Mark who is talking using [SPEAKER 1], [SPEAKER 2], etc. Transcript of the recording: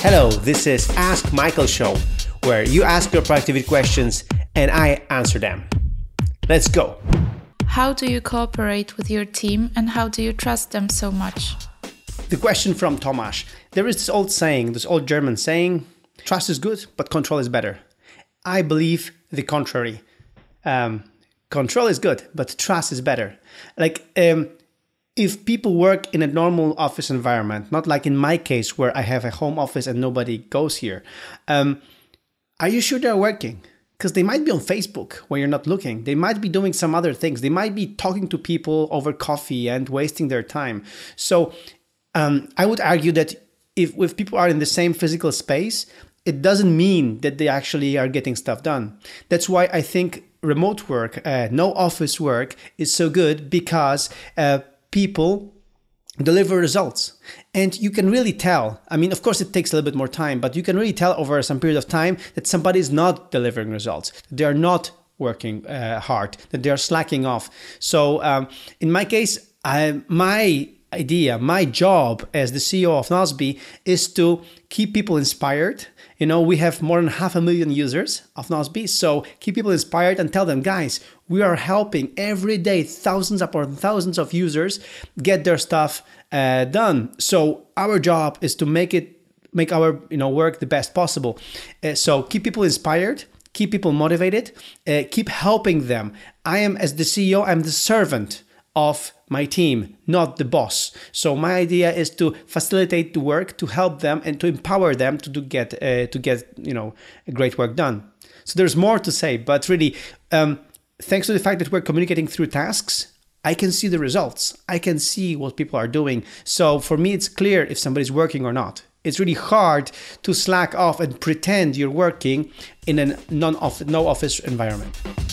[SPEAKER 1] Hello, this is Ask Michael Show, where you ask your productivity questions and I answer them. Let's go.
[SPEAKER 2] How do you cooperate with your team and how do you trust them so much?
[SPEAKER 1] The question from Tomasz. There is this old saying, this old German saying, trust is good, but control is better. I believe the contrary. Um, control is good, but trust is better. Like, um, if people work in a normal office environment, not like in my case where I have a home office and nobody goes here, um, are you sure they're working? Because they might be on Facebook when you're not looking. They might be doing some other things. They might be talking to people over coffee and wasting their time. So um, I would argue that if, if people are in the same physical space, it doesn't mean that they actually are getting stuff done. That's why I think remote work, uh, no office work, is so good because uh, people deliver results. And you can really tell i mean of course it takes a little bit more time but you can really tell over some period of time that somebody is not delivering results they are not working uh, hard that they are slacking off. So um, in my case I, my idea my job as the ceo of Nozbe is to keep people inspired you know, we have more than half a million users of Nozbe. So keep people inspired and tell them, guys, we are helping every day thousands upon thousands of users get their stuff uh, done. So our job is to make it make our you know work the best possible. Uh, so keep people inspired keep people motivated, uh, keep helping them. I am, as the CEO, I'm the servant of my team, not the boss. So my idea is to facilitate the work, to help them, and to empower them to do get uh, to get you know great work done. So there's more to say, but really, um, thanks to the fact that we're communicating through tasks, I can see the results. I can see what people are doing. So for me, it's clear if somebody's working or not. It's really hard to slack off and pretend you're working in a non-office, no office environment.